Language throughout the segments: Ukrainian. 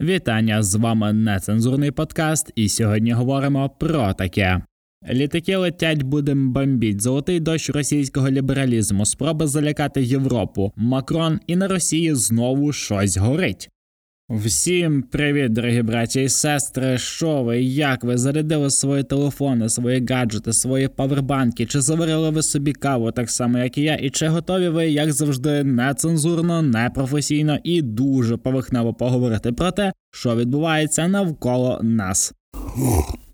Вітання з вами нецензурний подкаст, і сьогодні говоримо про таке. Літаки летять, будем бомбіть. Золотий дощ російського лібералізму, спроби залякати Європу. Макрон і на Росії знову щось горить. Всім привіт, дорогі браті і сестри. Що ви? Як ви зарядили свої телефони, свої гаджети, свої павербанки? Чи заварили ви собі каву так само, як і я? І чи готові ви, як завжди, нецензурно, непрофесійно і дуже поверхнево поговорити про те, що відбувається навколо нас?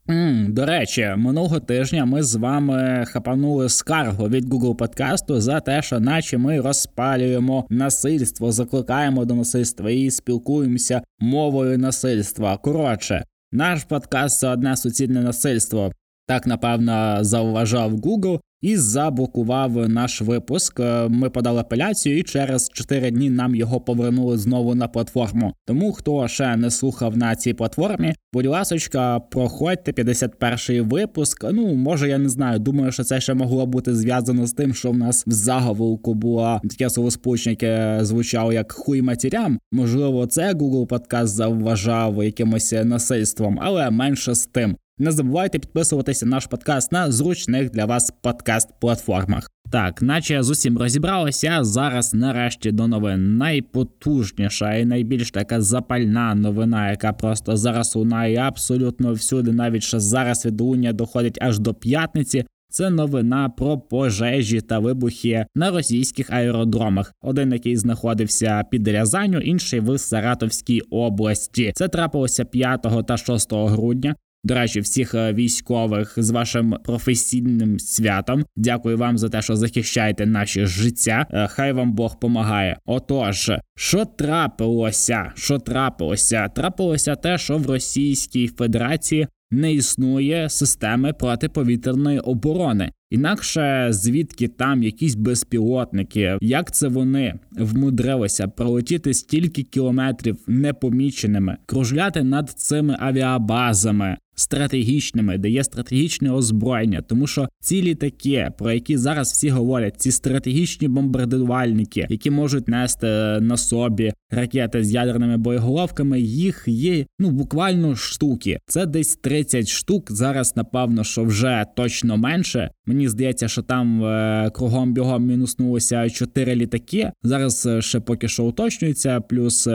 Mm, до речі, минулого тижня ми з вами хапанули скаргу від Google подкасту за те, що наче ми розпалюємо насильство, закликаємо до насильства і спілкуємося мовою насильства. Коротше, наш подкаст це одне суцільне насильство. Так напевно зауважав Google, і заблокував наш випуск. Е, ми подали апеляцію, і через 4 дні нам його повернули знову на платформу. Тому хто ще не слухав на цій платформі, будь ласочка, проходьте 51-й випуск. Ну може я не знаю. Думаю, що це ще могло бути зв'язано з тим, що в нас в заголовку було таке словосполучення, яке звучало як хуй матірям. Можливо, це Google подкаст завважав якимось насильством, але менше з тим. Не забувайте підписуватися на наш подкаст на зручних для вас подкаст-платформах. Так, наче з усім розібралися. Зараз нарешті до новин найпотужніша і найбільш така запальна новина, яка просто зараз лунає абсолютно всюди, навіть що зараз відлуння доходить аж до п'ятниці. Це новина про пожежі та вибухи на російських аеродромах. Один який знаходився під Рязанню, інший в Саратовській області. Це трапилося 5 та 6 грудня. До речі, всіх е, військових з вашим професійним святом. Дякую вам за те, що захищаєте наші життя. Е, хай вам Бог помагає. Отож, що трапилося? Що трапилося? Трапилося те, що в Російській Федерації не існує системи протиповітряної оборони. Інакше звідки там якісь безпілотники, як це вони вмудрилися пролетіти стільки кілометрів непоміченими, кружляти над цими авіабазами, стратегічними, де є стратегічне озброєння, тому що ці літаки, про які зараз всі говорять, ці стратегічні бомбардувальники, які можуть нести на собі ракети з ядерними боєголовками, їх є ну буквально штуки. Це десь 30 штук. Зараз напевно, що вже точно менше. Мені здається, що там е, кругом бігом мінуснулося чотири літаки. Зараз е, ще поки що уточнюється. Плюс е,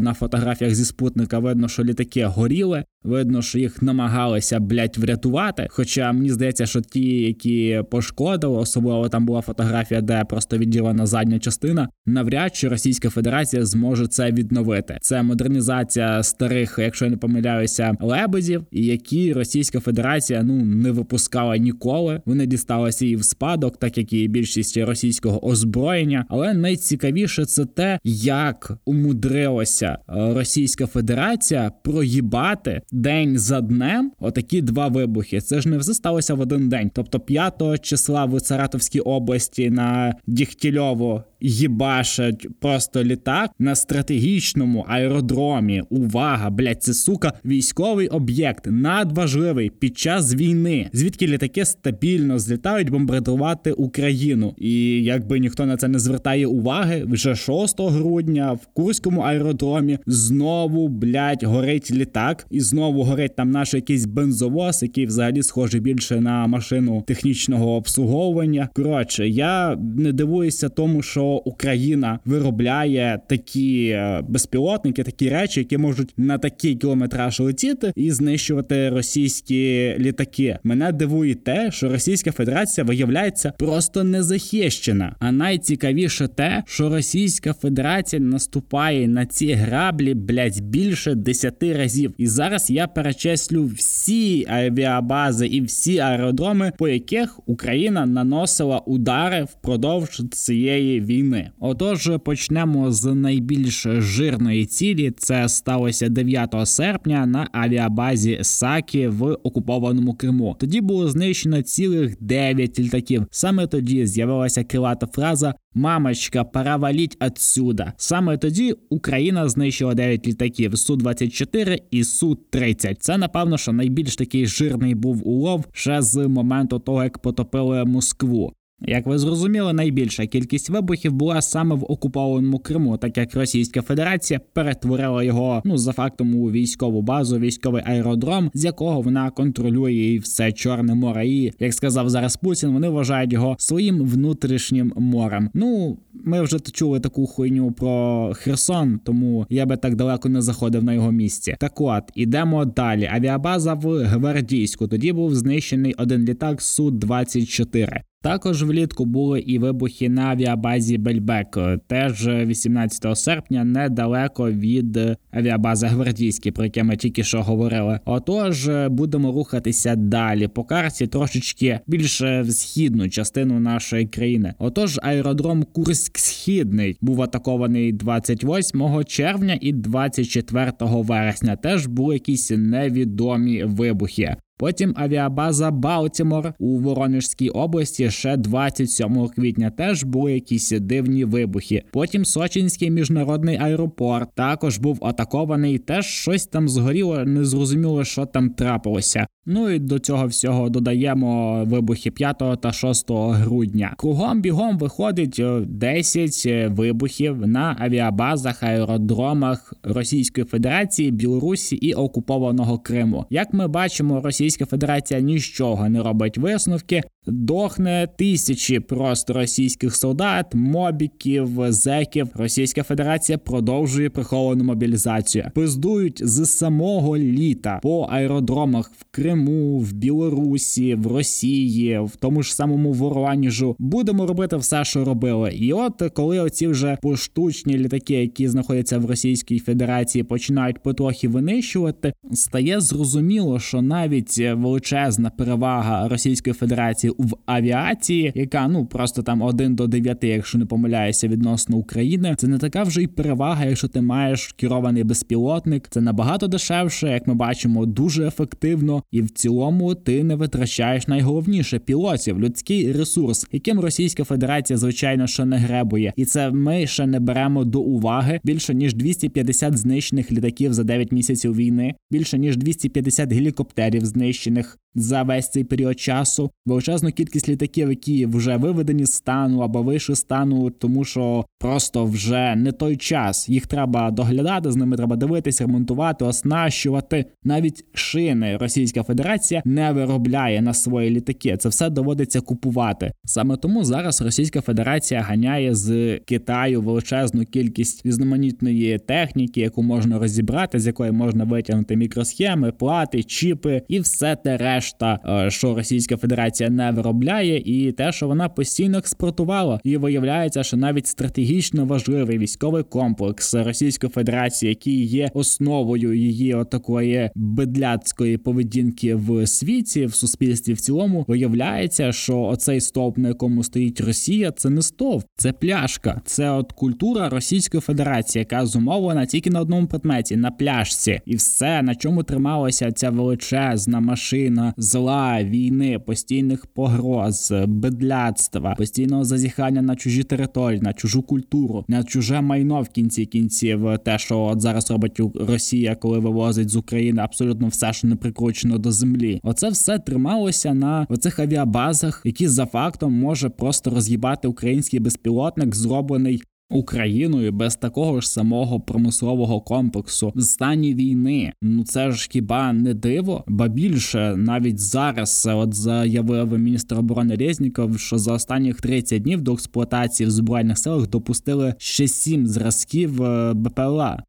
на фотографіях зі спутника видно, що літаки горіли. Видно, що їх намагалися блять врятувати. Хоча мені здається, що ті, які пошкодили, особливо там була фотографія, де просто відділена задня частина, навряд чи Російська Федерація зможе це відновити. Це модернізація старих, якщо я не помиляюся, лебедів, які Російська Федерація ну не випускала ніколи. Вони дісталися і в спадок, так як і більшість російського озброєння. Але найцікавіше це те, як умудрилася е, Російська Федерація проїбати день за днем отакі два вибухи. Це ж не все сталося в один день. Тобто 5 числа в Саратовській області на Дігтільово їбашать просто літак на стратегічному аеродромі. Увага, блять, це сука, військовий об'єкт надважливий під час війни, звідки літаки стабільно злітають бомбардувати Україну. І якби ніхто на це не звертає уваги, вже 6 грудня в Курському аеродромі знову блять горить літак, і знову горить там наш якийсь бензовоз, який взагалі схожий більше на машину технічного обслуговування. Коротше, я не дивуюся тому, що. Україна виробляє такі е, безпілотники, такі речі, які можуть на такий кілометраж летіти і знищувати російські літаки. Мене дивує те, що Російська Федерація виявляється просто незахищена. А найцікавіше те, що Російська Федерація наступає на ці граблі блять більше десяти разів. І зараз я перечислю всі авіабази і всі аеродроми, по яких Україна наносила удари впродовж цієї війни війни. Отож, почнемо з найбільш жирної цілі. Це сталося 9 серпня на авіабазі Сакі в окупованому Криму. Тоді було знищено цілих 9 літаків. Саме тоді з'явилася крилата фраза. Мамочка, пора валіть отсюда. Саме тоді Україна знищила 9 літаків су 24 і су 30 Це напевно, що найбільш такий жирний був улов ще з моменту того, як потопили Москву. Як ви зрозуміли, найбільша кількість вибухів була саме в окупованому Криму, так як Російська Федерація перетворила його ну за фактом у військову базу, військовий аеродром, з якого вона контролює і все Чорне море. І як сказав зараз Путін, вони вважають його своїм внутрішнім морем. Ну ми вже чули таку хуйню про Херсон, тому я би так далеко не заходив на його місці. Так от ідемо далі. Авіабаза в Гвардійську. Тоді був знищений один літак су 24 також влітку були і вибухи на авіабазі Бельбек, теж 18 серпня, недалеко від авіабази Гвардійській, про яке ми тільки що говорили. Отож, будемо рухатися далі по карті, трошечки більше в східну частину нашої країни. Отож, аеродром Курськ Східний був атакований 28 червня і 24 вересня. Теж були якісь невідомі вибухи. Потім авіабаза Балтімор у Воронежській області ще 27 квітня теж були якісь дивні вибухи. Потім Сочинський міжнародний аеропорт також був атакований. Теж щось там згоріло, не зрозуміло, що там трапилося. Ну і до цього всього додаємо вибухи 5 та 6 грудня. Кругом бігом виходить 10 е, вибухів на авіабазах, аеродромах Російської Федерації, Білорусі і окупованого Криму. Як ми бачимо, Російська Федерація нічого не робить висновки. Дохне тисячі просто російських солдат, мобіків, зеків. Російська Федерація продовжує приховану мобілізацію. Пиздують з самого літа по аеродромах в Криму, в Білорусі, в Росії, в тому ж самому Воронежу. Будемо робити все, що робили. І от коли оці вже поштучні літаки, які знаходяться в Російській Федерації, починають потрохи винищувати, стає зрозуміло, що навіть величезна перевага Російської Федерації в авіації, яка ну просто там один до дев'яти, якщо не помиляюся, відносно України. Це не така вже й перевага, якщо ти маєш керований безпілотник. Це набагато дешевше, як ми бачимо, дуже ефективно, і в цілому ти не витрачаєш найголовніше пілотів, людський ресурс, яким Російська Федерація звичайно ще не гребує, і це ми ще не беремо до уваги. Більше ніж 250 знищених літаків за 9 місяців війни, більше ніж 250 гелікоптерів знищених за весь цей період часу величезну кількість літаків, які вже виведені з стану або вийшли стану, тому що просто вже не той час. Їх треба доглядати, з ними треба дивитися, ремонтувати, оснащувати. Навіть шини Російська Федерація не виробляє на свої літаки. Це все доводиться купувати. Саме тому зараз Російська Федерація ганяє з Китаю величезну кількість різноманітної техніки, яку можна розібрати, з якої можна витягнути мікросхеми, плати, чіпи і все те решта, е, що Російська Федерація не виробляє, і те, що вона постійно експортувала, і виявляється, що навіть стратегічно важливий військовий комплекс Російської Федерації, який є основою її отакої бедляцької поведінки в світі, в суспільстві в цілому, виявляється, що оцей стовп, на якому стоїть Росія, це не стовп, це пляшка, це от культура Російської Федерації, яка зумовлена тільки на одному предметі на пляшці, і все на чому трималася ця величезна машина зла, війни, постійних погроз, бедляцтва, постійного зазіхання на чужі території, на чужу культуру, на чуже майно в кінці кінців, те, що от зараз робить Росія, коли вивозить з України абсолютно все, що не прикручено до землі. Оце все трималося на оцих авіабазах, які за фактом може просто роз'їбати український безпілотник, зроблений Україною без такого ж самого промислового комплексу в стані війни. Ну це ж хіба не диво? Ба більше навіть зараз от заявив міністр оборони Резніков, що за останніх 30 днів до експлуатації в збройних силах допустили ще сім зразків е, БПЛА.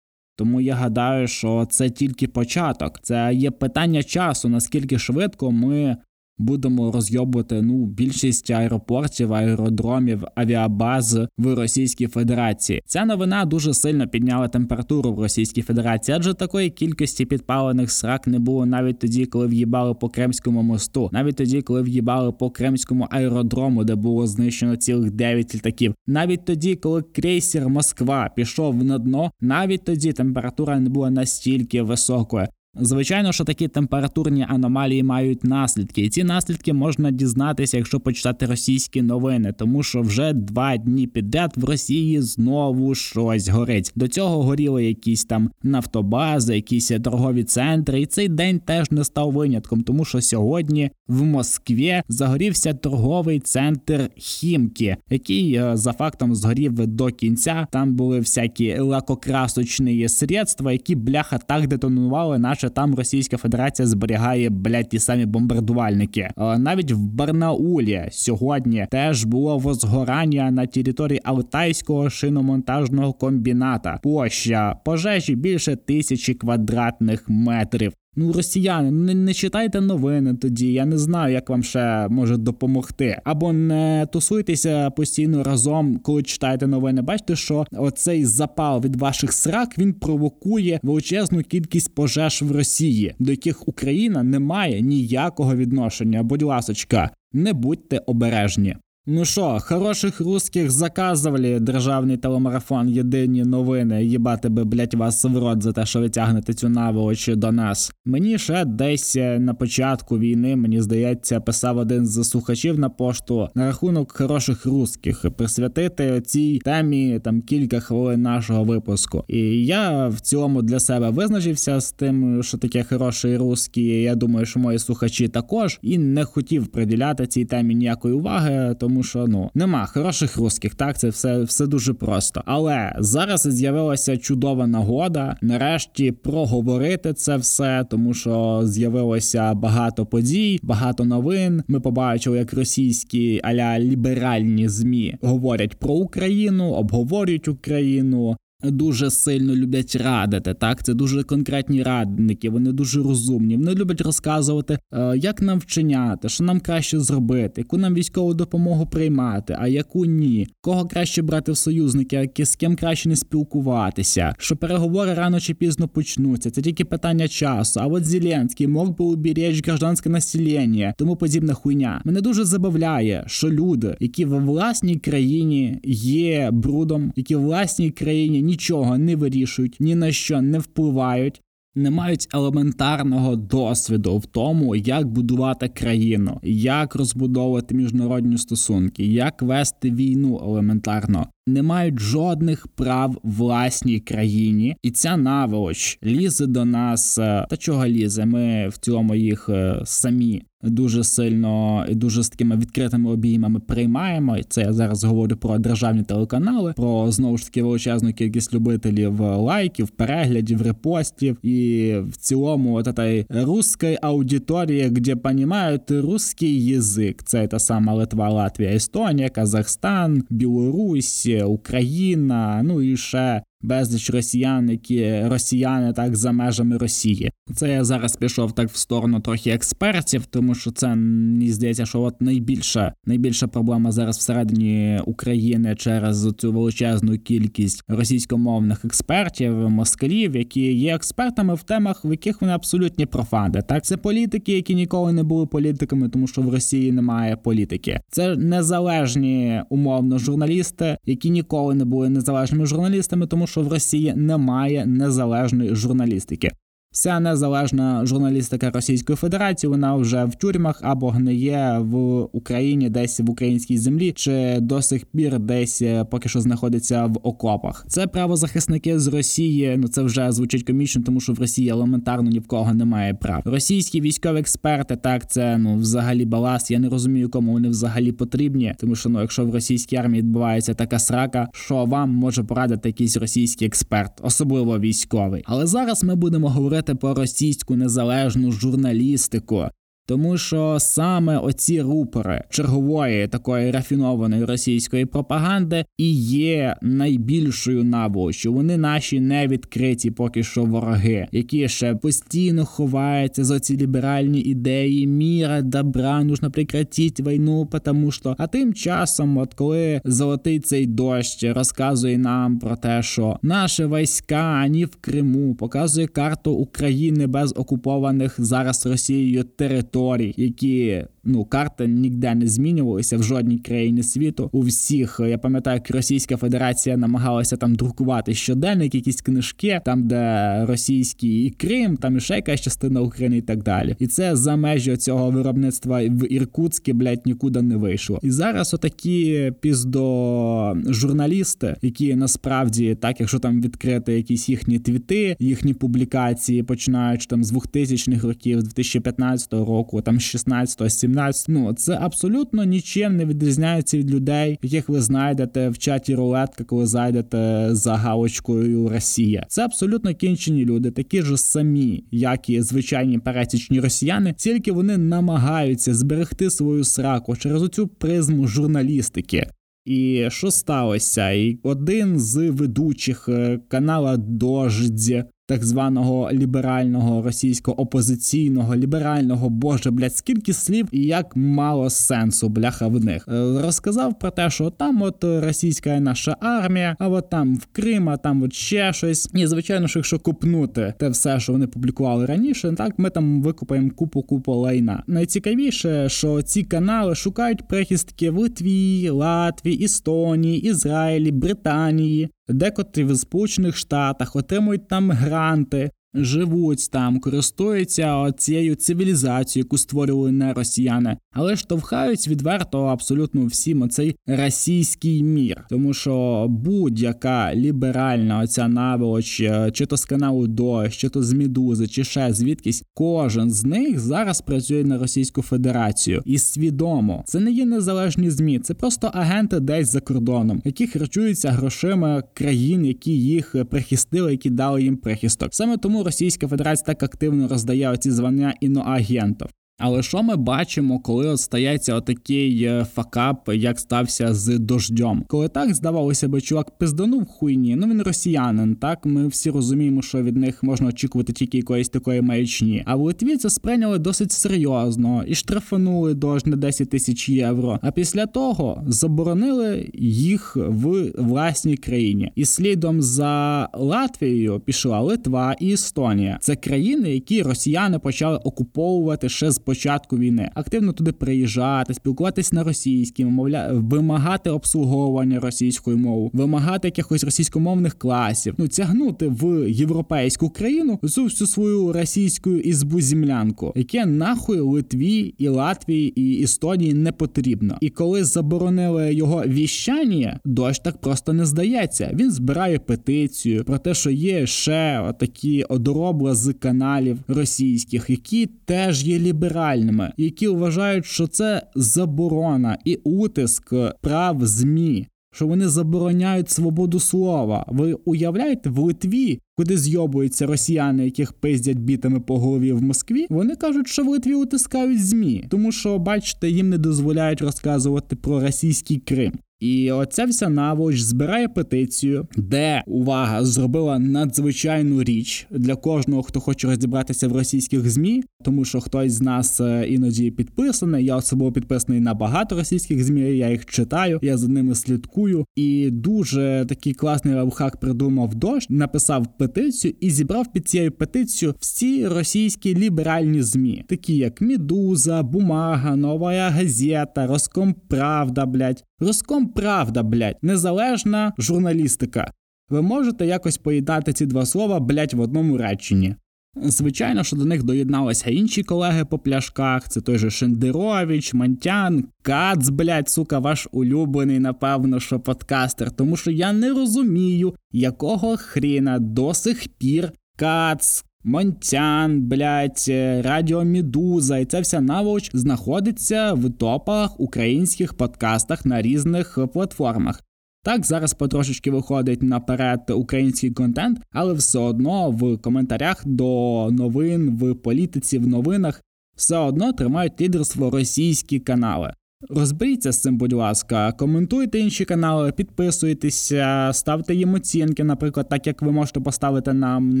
Тому я гадаю, що це тільки початок. Це є питання часу, наскільки швидко ми будемо розйобувати ну більшість аеропортів, аеродромів, авіабаз в Російській Федерації. Ця новина дуже сильно підняла температуру в Російській Федерації, адже такої кількості підпалених срак не було навіть тоді, коли в'їбали по Кремському мосту, навіть тоді, коли в'їбали по Кремському аеродрому, де було знищено цілих 9 літаків. Навіть тоді, коли крейсер Москва пішов на дно, навіть тоді температура не була настільки високою. Звичайно, що такі температурні аномалії мають наслідки, і ці наслідки можна дізнатися, якщо почитати російські новини, тому що вже два дні підряд в Росії знову щось горить. До цього горіли якісь там нафтобази, якісь торгові центри, і цей день теж не став винятком, тому що сьогодні в Москві загорівся торговий центр Хімки, який е, за фактом згорів до кінця. Там були всякі лакокрасочні средства, які бляха так детонували наші що там Російська Федерація зберігає блядь, ті самі бомбардувальники. Навіть в Барнаулі сьогодні теж було возгорання на території Алтайського шиномонтажного комбіната. Площа пожежі більше тисячі квадратних метрів. Ну, росіяни, не, не читайте новини тоді. Я не знаю, як вам ще може допомогти. Або не тусуйтеся постійно разом, коли читаєте новини. Бачите, що оцей запал від ваших срак він провокує величезну кількість пожеж в Росії, до яких Україна не має ніякого відношення. Будь ласочка, не будьте обережні. Ну що, хороших русських заказували державний телемарафон Єдині новини. Їбати би, блять, вас в рот за те, що ви тягнете цю наволоч до нас. Мені ще десь е, на початку війни, мені здається, писав один з слухачів на пошту на рахунок хороших русських присвятити цій темі там кілька хвилин нашого випуску. І я в цілому для себе визначився з тим, що таке хороший русський. Я думаю, що мої слухачі також і не хотів приділяти цій темі ніякої уваги, тому тому що ну нема хороших русських. Так це все все дуже просто. Але зараз з'явилася чудова нагода нарешті проговорити це все, тому що з'явилося багато подій, багато новин. Ми побачили, як російські аля ліберальні змі говорять про Україну, обговорюють Україну дуже сильно люблять радити. Так, це дуже конкретні радники, вони дуже розумні. Вони люблять розказувати, е, як нам вчиняти, що нам краще зробити, яку нам військову допомогу приймати, а яку ні, кого краще брати в союзники, з ким краще не спілкуватися. Що переговори рано чи пізно почнуться. Це тільки питання часу. А от Зеленський мог би уберечь гражданське населення, тому подібна хуйня. Мене дуже забавляє, що люди, які в власній країні є брудом, які в власній країні нічого не вирішують, ні на що не впливають. Не мають елементарного досвіду в тому, як будувати країну, як розбудовувати міжнародні стосунки, як вести війну елементарно, не мають жодних прав власній країні, і ця наволоч лізе до нас. Е, та чого лізе? Ми в цілому їх е, самі дуже сильно і дуже з такими відкритими обіймами приймаємо. І це я зараз говорю про державні телеканали, про знову ж таки величезну кількість любителів лайків, переглядів, репостів і в цілому от этой русської аудиторії, де понімають русський язик. Це та сама Литва, Латвія, Естонія, Казахстан, Білорусь, Україна, ну і ще безліч росіян, які росіяни так за межами Росії. Це я зараз пішов так в сторону трохи експертів, тому що це мені здається, що от найбільша найбільша проблема зараз всередині України через цю величезну кількість російськомовних експертів, москалів, які є експертами в темах, в яких вони абсолютні профанди. Так, це політики, які ніколи не були політиками, тому що в Росії немає політики. Це незалежні умовно журналісти, які ніколи не були незалежними журналістами, тому що що в Росії немає незалежної журналістики. Вся незалежна журналістика Російської Федерації вона вже в тюрмах або гниє в Україні, десь в українській землі, чи до сих пір десь е, поки що знаходиться в окопах. Це правозахисники з Росії. Ну це вже звучить комічно, тому що в Росії елементарно ні в кого немає прав. Російські військові експерти, так це ну взагалі баласт. Я не розумію, кому вони взагалі потрібні, тому що ну, якщо в російській армії відбувається така срака, що вам може порадити якийсь російський експерт, особливо військовий. Але зараз ми будемо говорити говорити про російську незалежну журналістику, тому що саме оці рупори чергової такої рафінованої російської пропаганди і є найбільшою наволочю. Вони наші невідкриті поки що вороги, які ще постійно ховаються за ці ліберальні ідеї міра, добра, нужно прекратити війну, тому що а тим часом, от коли золотий цей дощ розказує нам про те, що наші війська ані в Криму показує карту України без окупованих зараз Росією територій територій, які ну карта ніде не змінювалася в жодній країні світу. У всіх я пам'ятаю, як Російська Федерація намагалася там друкувати щоденник, якісь книжки, там де російський і Крим, там і ще якась частина України і так далі. І це за межі цього виробництва в Іркутській, блядь, нікуди не вийшло. І зараз отакі піздо журналісти, які насправді так, якщо там відкрити якісь їхні твіти, їхні публікації, починаючи там з 2000-х років, з 2015 року, там 16 17 ну це абсолютно нічим не відрізняється від людей, яких ви знайдете в чаті рулетка, коли зайдете за галочкою Росія. Це абсолютно кінчені люди, такі ж самі, як і звичайні пересічні росіяни, тільки вони намагаються зберегти свою сраку через оцю призму журналістики. І що сталося? І один з ведучих е, канала Дождь так званого ліберального російського опозиційного ліберального боже, блядь, скільки слів і як мало сенсу бляха в них е, розказав про те, що там от російська наша армія, а от там в Крим, а там от ще щось. І звичайно, що якщо купнути те все, що вони публікували раніше, так ми там викупаємо купу купу лайна. Найцікавіше, що ці канали шукають прихистки в Литві, Латвії, Естонії, Ізраїлі, Британії декотрі в Сполучених Штатах отримують там гранти живуть там, користуються цією цивілізацією, яку створювали не росіяни, але штовхають відверто абсолютно всім оцей російський мір, тому що будь-яка ліберальна оця наволоч, е, чи то з каналу Дощ, чи то з Мідузи, чи ще звідкись, кожен з них зараз працює на Російську Федерацію. І свідомо. Це не є незалежні змі, це просто агенти десь за кордоном, які харчуються грошима країн, які їх прихистили, які дали їм прихисток. Саме тому Російська Федерація так активно роздає ці звання іноагентів. Але що ми бачимо, коли от стається отакий е, факап, як стався з дождьом? Коли так здавалося би, чувак пизданув хуйні, ну він росіянин. Так ми всі розуміємо, що від них можна очікувати тільки якоїсь такої маячні. А в Литві це сприйняли досить серйозно і штрафанули дощ на 10 тисяч євро. А після того заборонили їх в власній країні. І слідом за Латвією пішла Литва і Естонія. Це країни, які росіяни почали окуповувати ще з початку війни, активно туди приїжджати, спілкуватись на російській, мовля, вимагати обслуговування російською мовою, вимагати якихось російськомовних класів, ну тягнути в європейську країну цю всю свою російську ізбу землянку, яке нахуй Литві і Латвії і Естонії не потрібно. І коли заборонили його віщання, дощ так просто не здається. Він збирає петицію про те, що є ще такі одоробла з каналів російських, які теж є ліберальними ліберальними, які вважають, що це заборона і утиск прав змі. Що вони забороняють свободу слова. Ви уявляєте в Литві, куди зйобуються росіяни, яких пиздять бітами по голові в Москві? Вони кажуть, що в Литві утискають змі, тому що, бачите, їм не дозволяють розказувати про російський Крим. І оця вся наволоч збирає петицію, де увага зробила надзвичайну річ для кожного, хто хоче розібратися в російських змі, тому що хтось з нас е, іноді підписаний. Я особливо підписаний на багато російських змі. Я їх читаю, я за ними слідкую. І дуже такий класний лавхак придумав дощ, написав петицію і зібрав під цією петицією всі російські ліберальні змі, такі як Мідуза, Бумага, Нова Газета, Роскомправда, блять. Роскомправда, блять, незалежна журналістика. Ви можете якось поєднати ці два слова, блять, в одному реченні. Звичайно, що до них доєдналися інші колеги по пляшках. Це той же Шендерович, Мантян, Кац, блять, сука, ваш улюблений, напевно, що подкастер. Тому що я не розумію, якого хріна до сих пір Кац, Монтян, блять, Радіо Мідуза і ця вся наволоч знаходиться в топах українських подкастах на різних платформах. Так, зараз потрошечки виходить наперед український контент, але все одно в коментарях до новин в політиці, в новинах все одно тримають лідерство російські канали. Розберіться з цим, будь ласка, коментуйте інші канали, підписуйтеся, ставте їм оцінки, наприклад, так як ви можете поставити нам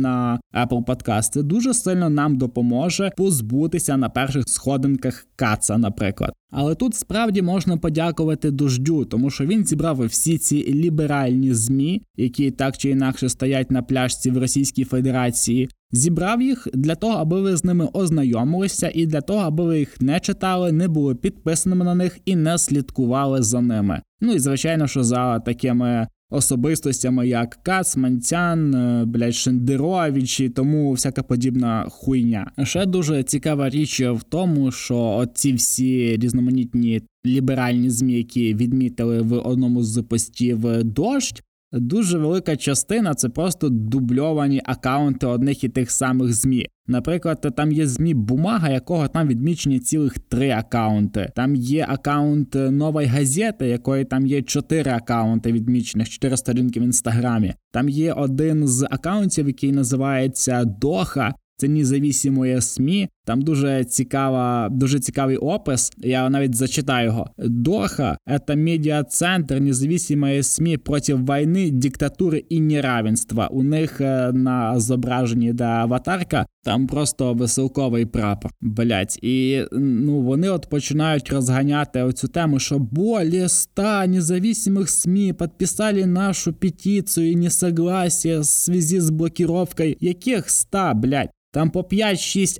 на Apple Podcast. Це дуже сильно нам допоможе позбутися на перших сходинках каца, наприклад. Але тут справді можна подякувати дождю, тому що він зібрав всі ці ліберальні змі, які так чи інакше стоять на пляжці в Російській Федерації. Зібрав їх для того, аби ви з ними ознайомилися, і для того, аби ви їх не читали, не були підписаними на них і не слідкували за ними. Ну і звичайно, що за такими особистостями, як Кац, Манцян, е, блядь, Шендерович і тому всяка подібна хуйня. Ще дуже цікава річ в тому, що ці всі різноманітні ліберальні змі, які відмітили в одному з постів дощ, дуже велика частина це просто дубльовані акаунти одних і тих самих змі. Наприклад, там є змі бумага, якого там відмічені цілих три акаунти. Там є акаунт нової газети, якої там є чотири акаунти відмічених, чотири сторінки в інстаграмі. Там є один з акаунтів, який називається Доха. Це независимої СМІ. Там дуже цікава, дуже цікавий опис. Я навіть зачитаю його. Доха це медіа-центр независимої СМІ проти війни, диктатури і неравенства. У них е, на зображенні де аватарка там просто веселковий прапор. Блять, і ну вони от починають розганяти оцю тему, що более ста независимих СМІ підписали нашу петицію несогласия в связи з блокировкою. Яких ста, блять? Там по 5-6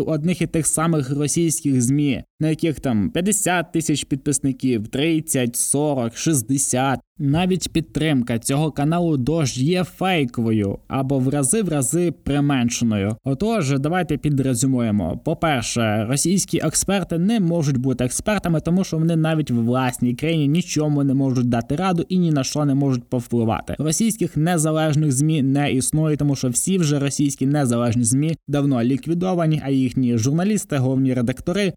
акаунтів одних і тих самих російських ЗМІ, на яких там 50 тисяч підписників, 30, 40, 60. Навіть підтримка цього каналу дощ є фейковою або в рази в рази применшеною. Отож, давайте підрезюмуємо. По-перше, російські експерти не можуть бути експертами, тому що вони навіть в власній країні нічому не можуть дати раду і ні на що не можуть повпливати. Російських незалежних змі не існує, тому що всі вже російські незалежні змі давно ліквідовані, а їхні журналісти, головні редактори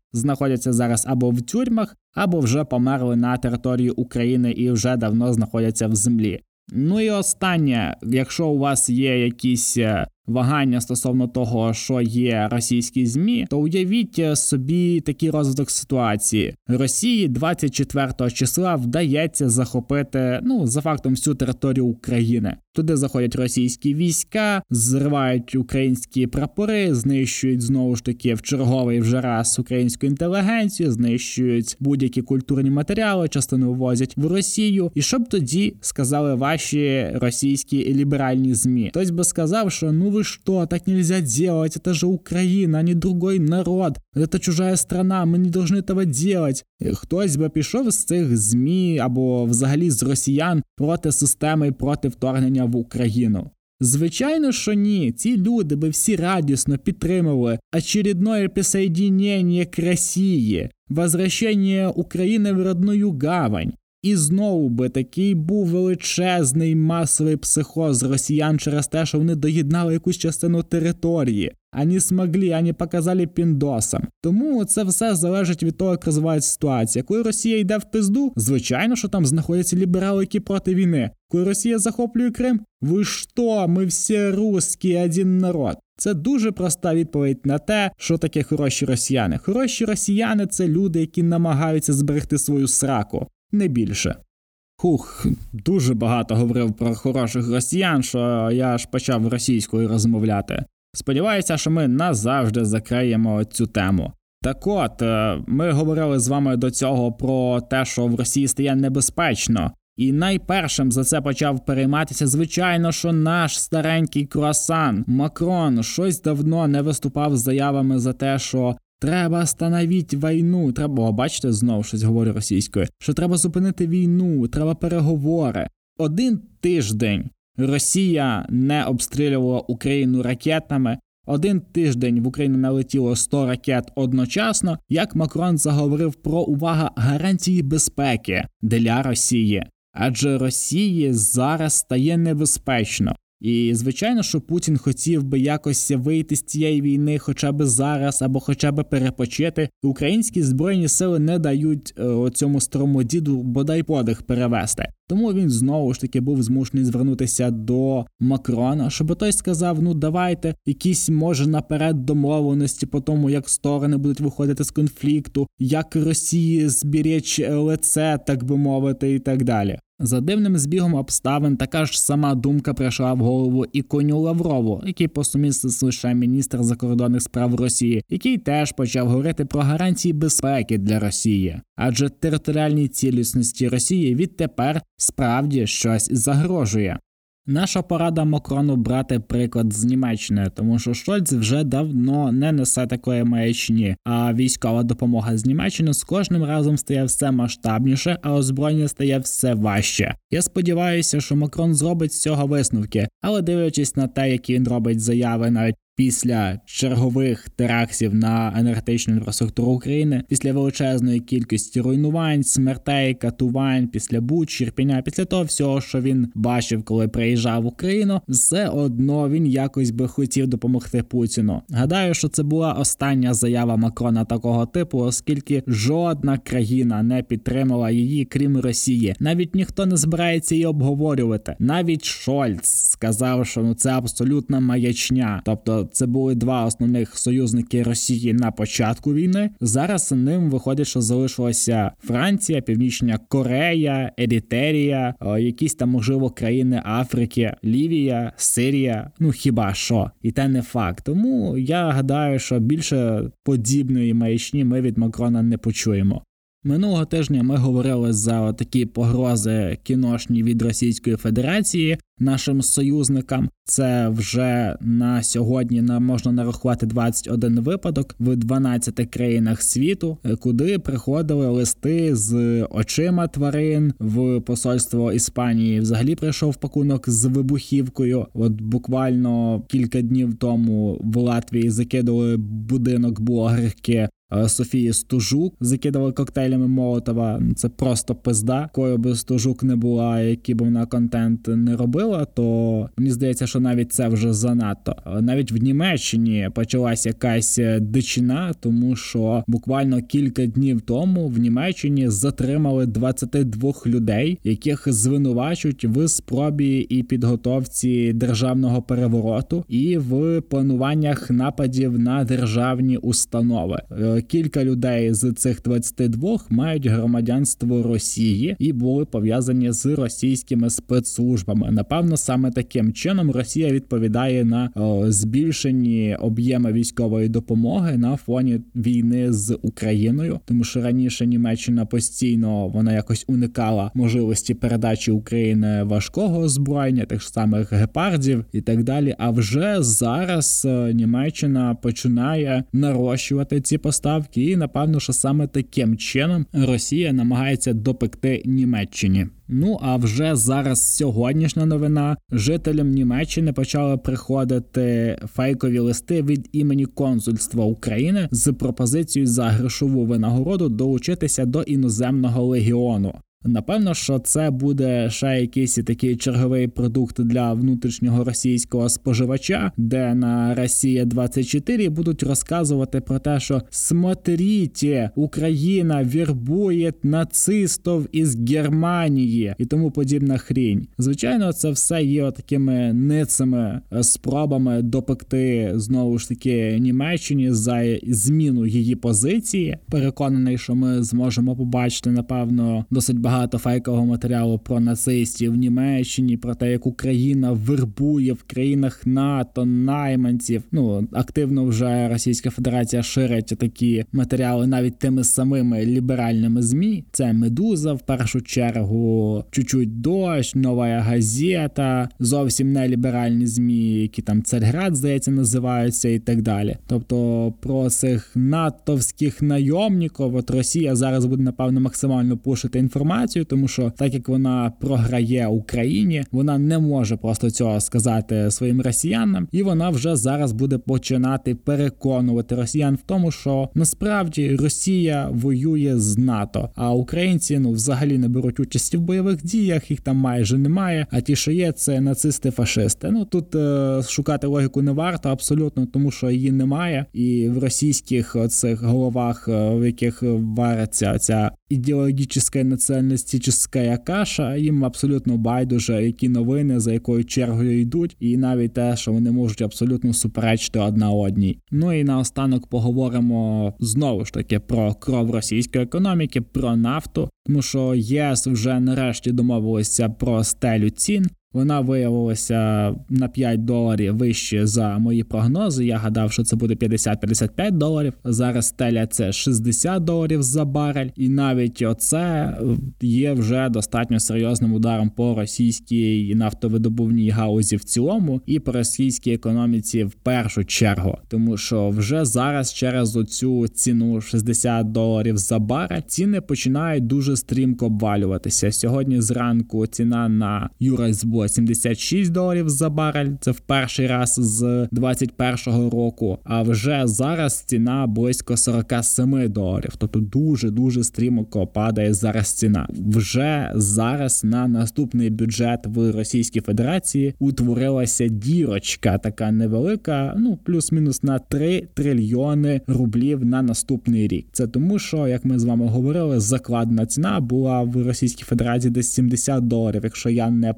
знаходяться зараз або в тюрмах, або вже померли на території України і вже давно знаходяться в землі. Ну і останнє, якщо у вас є якісь е, вагання стосовно того, що є російські змі, то уявіть е, собі такий розвиток ситуації. Росії 24 числа вдається захопити ну за фактом всю територію України. Туди заходять російські війська, зривають українські прапори, знищують знову ж таки в черговий вже раз українську інтелігенцію, знищують будь-які культурні матеріали, частину ввозять в Росію. І що б тоді сказали ваші російські ліберальні змі? Хтось би сказав, що ну ви що, так нельзя делать, это же Україна, не другой народ, это чужая страна, ми не должны этого делать. Хтось би пішов з цих змі або взагалі з росіян проти системи і проти вторгнення в Україну. Звичайно, що ні, ці люди би всі радісно підтримували очередное присоединение к Росії, возвращення України в родную гавань. І знову би такий був величезний масовий психоз росіян через те, що вони доєднали якусь частину території, ані смогли, ані показали піндосам. Тому це все залежить від того, як розвивається ситуація. Коли Росія йде в пизду, звичайно, що там знаходяться ліберали, які проти війни. Коли Росія захоплює Крим, ви що? Ми всі русські, один народ. Це дуже проста відповідь на те, що таке хороші росіяни. Хороші росіяни це люди, які намагаються зберегти свою сраку не більше. Хух, дуже багато говорив про хороших росіян, що я аж почав російською розмовляти. Сподіваюся, що ми назавжди закриємо цю тему. Так от, е, ми говорили з вами до цього про те, що в Росії стає небезпечно, і найпершим за це почав перейматися, звичайно, що наш старенький круасан Макрон щось давно не виступав з заявами за те, що Треба становіть війну. Треба, бачите, знову щось говорю російською. Що треба зупинити війну, треба переговори. Один тиждень Росія не обстрілювала Україну ракетами. Один тиждень в Україну налетіло 100 ракет одночасно. Як Макрон заговорив про увага гарантії безпеки для Росії, адже Росії зараз стає небезпечно. І звичайно, що Путін хотів би якось вийти з цієї війни, хоча б зараз, або хоча б перепочити. Українські збройні сили не дають е, цьому старому діду бодай подих перевести. Тому він знову ж таки був змушений звернутися до Макрона, щоб той сказав: ну давайте якісь може наперед домовленості по тому, як сторони будуть виходити з конфлікту, як Росії зберечь лице, так би мовити, і так далі. За дивним збігом обставин така ж сама думка прийшла в голову і коню Лаврову, який по сумісництву лише міністр закордонних справ Росії, який теж почав говорити про гарантії безпеки для Росії, адже територіальній цілісності Росії відтепер справді щось загрожує. Наша порада Макрону брати приклад з Німеччини, тому що Шольц вже давно не несе такої маячні. А військова допомога з Німеччини з кожним разом стає все масштабніше, а озброєння стає все важче. Я сподіваюся, що Макрон зробить з цього висновки, але дивлячись на те, які він робить заяви навіть після чергових терактів на енергетичну інфраструктуру України, після величезної кількості руйнувань, смертей, катувань, після Буч, Ірпіня, після того всього, що він бачив, коли приїжджав в Україну, все одно він якось би хотів допомогти Путіну. Гадаю, що це була остання заява Макрона такого типу, оскільки жодна країна не підтримала її, крім Росії. Навіть ніхто не збирається її обговорювати. Навіть Шольц сказав, що ну це абсолютна маячня, тобто це були два основних союзники Росії на початку війни. Зараз ним виходить, що залишилася Франція, Північна Корея, Ерітерія, якісь там можливо країни Африки, Лівія, Сирія. Ну хіба що, і те не факт. Тому я гадаю, що більше подібної маячні ми від Макрона не почуємо. Минулого тижня ми говорили за такі погрози кіношні від Російської Федерації нашим союзникам. Це вже на сьогодні можна нарахувати 21 випадок в 12 країнах світу, куди приходили листи з очима тварин в посольство Іспанії. Взагалі прийшов пакунок з вибухівкою. От буквально кілька днів тому в Латвії закидали будинок блогерки Е, Софії Стужук закидали коктейлями Молотова. Це просто пизда. Кою би Стужук не була, які б вона контент не робила, то мені здається, що навіть це вже занадто. Е, навіть в Німеччині почалася якась дичина, тому що буквально кілька днів тому в Німеччині затримали 22 людей, яких звинувачують в спробі і підготовці державного перевороту, і в плануваннях нападів на державні установи. Е, кілька людей з цих 22 мають громадянство Росії і були пов'язані з російськими спецслужбами. Напевно, саме таким чином Росія відповідає на о, збільшені об'єми військової допомоги на фоні війни з Україною, тому що раніше Німеччина постійно вона якось уникала можливості передачі України важкого озброєння, тих самих гепардів і так далі. А вже зараз е, Німеччина починає нарощувати ці поставки поставки, і напевно, що саме таким чином Росія намагається допекти Німеччині. Ну а вже зараз сьогоднішня новина жителям Німеччини почали приходити фейкові листи від імені консульства України з пропозицією за грошову винагороду долучитися до іноземного легіону. Напевно, що це буде ще якийсь такий черговий продукт для внутрішнього російського споживача, де на Росія 24 будуть розказувати про те, що смотрите, Україна вірбує нацистів із Германії і тому подібна хрінь. Звичайно, це все є такими ницими спробами допекти знову ж таки Німеччині за зміну її позиції. Переконаний, що ми зможемо побачити напевно досить багато багато фейкового матеріалу про нацистів в Німеччині, про те, як Україна вербує в країнах НАТО найманців. Ну активно вже Російська Федерація ширить такі матеріали навіть тими самими ліберальними змі. Це медуза в першу чергу, чуть-чуть дощ, нова газета, зовсім не ліберальні змі, які там Царьград, здається, називаються, і так далі. Тобто про цих натовських найомників, от Росія зараз буде напевно максимально пушити інформацію ситуацію, тому що так як вона програє Україні, вона не може просто цього сказати своїм росіянам, і вона вже зараз буде починати переконувати росіян в тому, що насправді Росія воює з НАТО, а українці ну взагалі не беруть участі в бойових діях, їх там майже немає. А ті, що є, це нацисти-фашисти. Ну тут е шукати логіку не варто абсолютно, тому що її немає, і в російських оцих головах, е, в яких вариться ця ідеологічна націоналістична каша, їм абсолютно байдуже, які новини за якою чергою йдуть, і навіть те, що вони можуть абсолютно суперечити одна одній. Ну і наостанок поговоримо знову ж таки про кров російської економіки, про нафту, тому що ЄС вже нарешті домовилися про стелю цін. Вона виявилася на 5 доларів вище за мої прогнози. Я гадав, що це буде 50-55 доларів. Зараз теля це 60 доларів за барель, і навіть оце є вже достатньо серйозним ударом по російській нафтовидобувній гаузі в цілому і по російській економіці в першу чергу, тому що вже зараз через оцю ціну 60 доларів за барель ціни починають дуже стрімко обвалюватися. Сьогодні зранку ціна на Юрайс була 76 доларів за барель. Це в перший раз з 21 року. А вже зараз ціна близько 47 доларів. Тобто дуже дуже стрімко падає зараз ціна. Вже зараз на наступний бюджет в Російській Федерації утворилася дірочка, така невелика, ну плюс-мінус на 3 трильйони рублів на наступний рік. Це тому, що як ми з вами говорили, закладна ціна була в Російській Федерації десь 70 доларів, якщо я не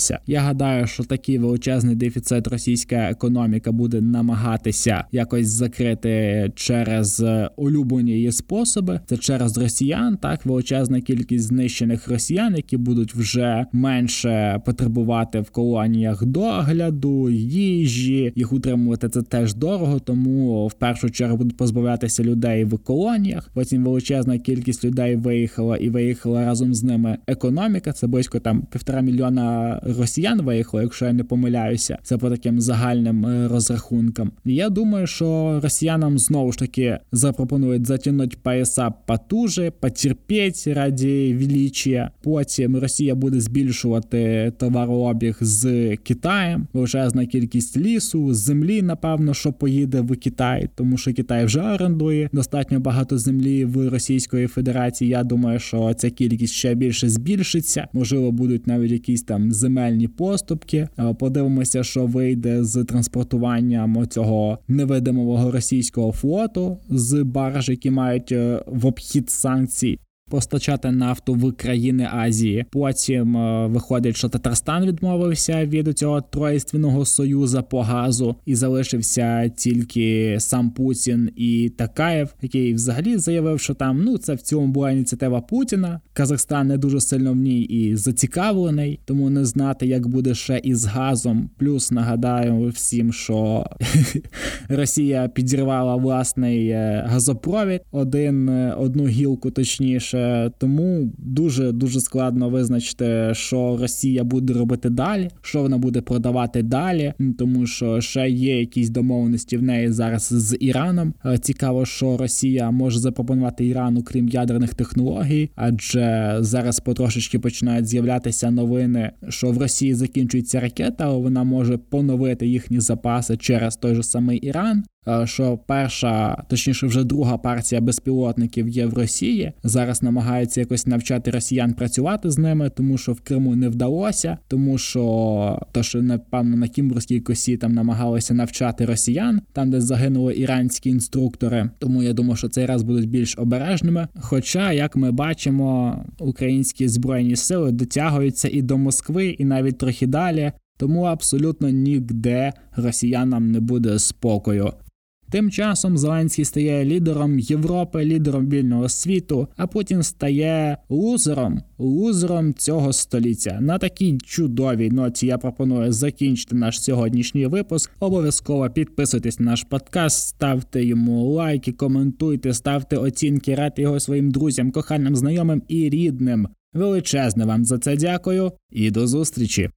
помиляюся. Я гадаю, що такий величезний дефіцит російська економіка буде намагатися якось закрити через улюблені її способи. Це через росіян, так величезна кількість знищених росіян, які будуть вже менше потребувати в колоніях догляду, їжі, їх утримувати це теж дорого, тому в першу чергу будуть позбавлятися людей в колоніях. Потім величезна кількість людей виїхала і виїхала разом з ними економіка. Це близько там півтора мільйона росіян виїхало, якщо я не помиляюся. Це по таким загальним е, розрахункам. Я думаю, що росіянам знову ж таки запропонують затягнути пояса потуже, потерпіть раді величия. Потім Росія буде збільшувати товарообіг з Китаєм, величезна кількість лісу, землі, напевно, що поїде в Китай, тому що Китай вже орендує достатньо багато землі в Російської Федерації. Я думаю, що ця кількість ще більше збільшиться. Можливо, будуть навіть якісь там земельні поступки. Подивимося, що вийде з транспортуванням цього невидимого російського флоту з барж, які мають е, в обхід санкцій постачати нафту в країни Азії. Потім е, виходить, що Татарстан відмовився від цього троєственного союзу по газу і залишився тільки сам Путін і Такаєв, який взагалі заявив, що там ну це в цьому була ініціатива Путіна. Казахстан не дуже сильно в ній і зацікавлений, тому не знати, як буде ще із газом. Плюс нагадаю всім, що Росія підірвала власний е, газопровід, один е, одну гілку, точніше. Тому дуже дуже складно визначити, що Росія буде робити далі, що вона буде продавати далі, тому що ще є якісь домовленості в неї зараз з Іраном. Е, цікаво, що Росія може запропонувати Ірану, крім ядерних технологій, адже зараз потрошечки починають з'являтися новини, що в Росії закінчується ракета, вона може поновити їхні запаси через той же самий Іран. Е, що перша, точніше, вже друга партія безпілотників є в Росії. Зараз намагаються якось навчати росіян працювати з ними, тому що в Криму не вдалося, тому що то, що напевно на Кімбурській косі там намагалися навчати росіян, там де загинули іранські інструктори. Тому я думаю, що цей раз будуть більш обережними. Хоча, як ми бачимо, українські збройні сили дотягуються і до Москви, і навіть трохи далі. Тому абсолютно ніде росіянам не буде спокою. Тим часом Зеленський стає лідером Європи, лідером вільного світу, а Путін стає лузером, лузером цього століття. На такій чудовій ноті я пропоную закінчити наш сьогоднішній випуск. Обов'язково підписуйтесь на наш подкаст, ставте йому лайки, коментуйте, ставте оцінки, радьте його своїм друзям, коханим знайомим і рідним. Величезне вам за це дякую і до зустрічі!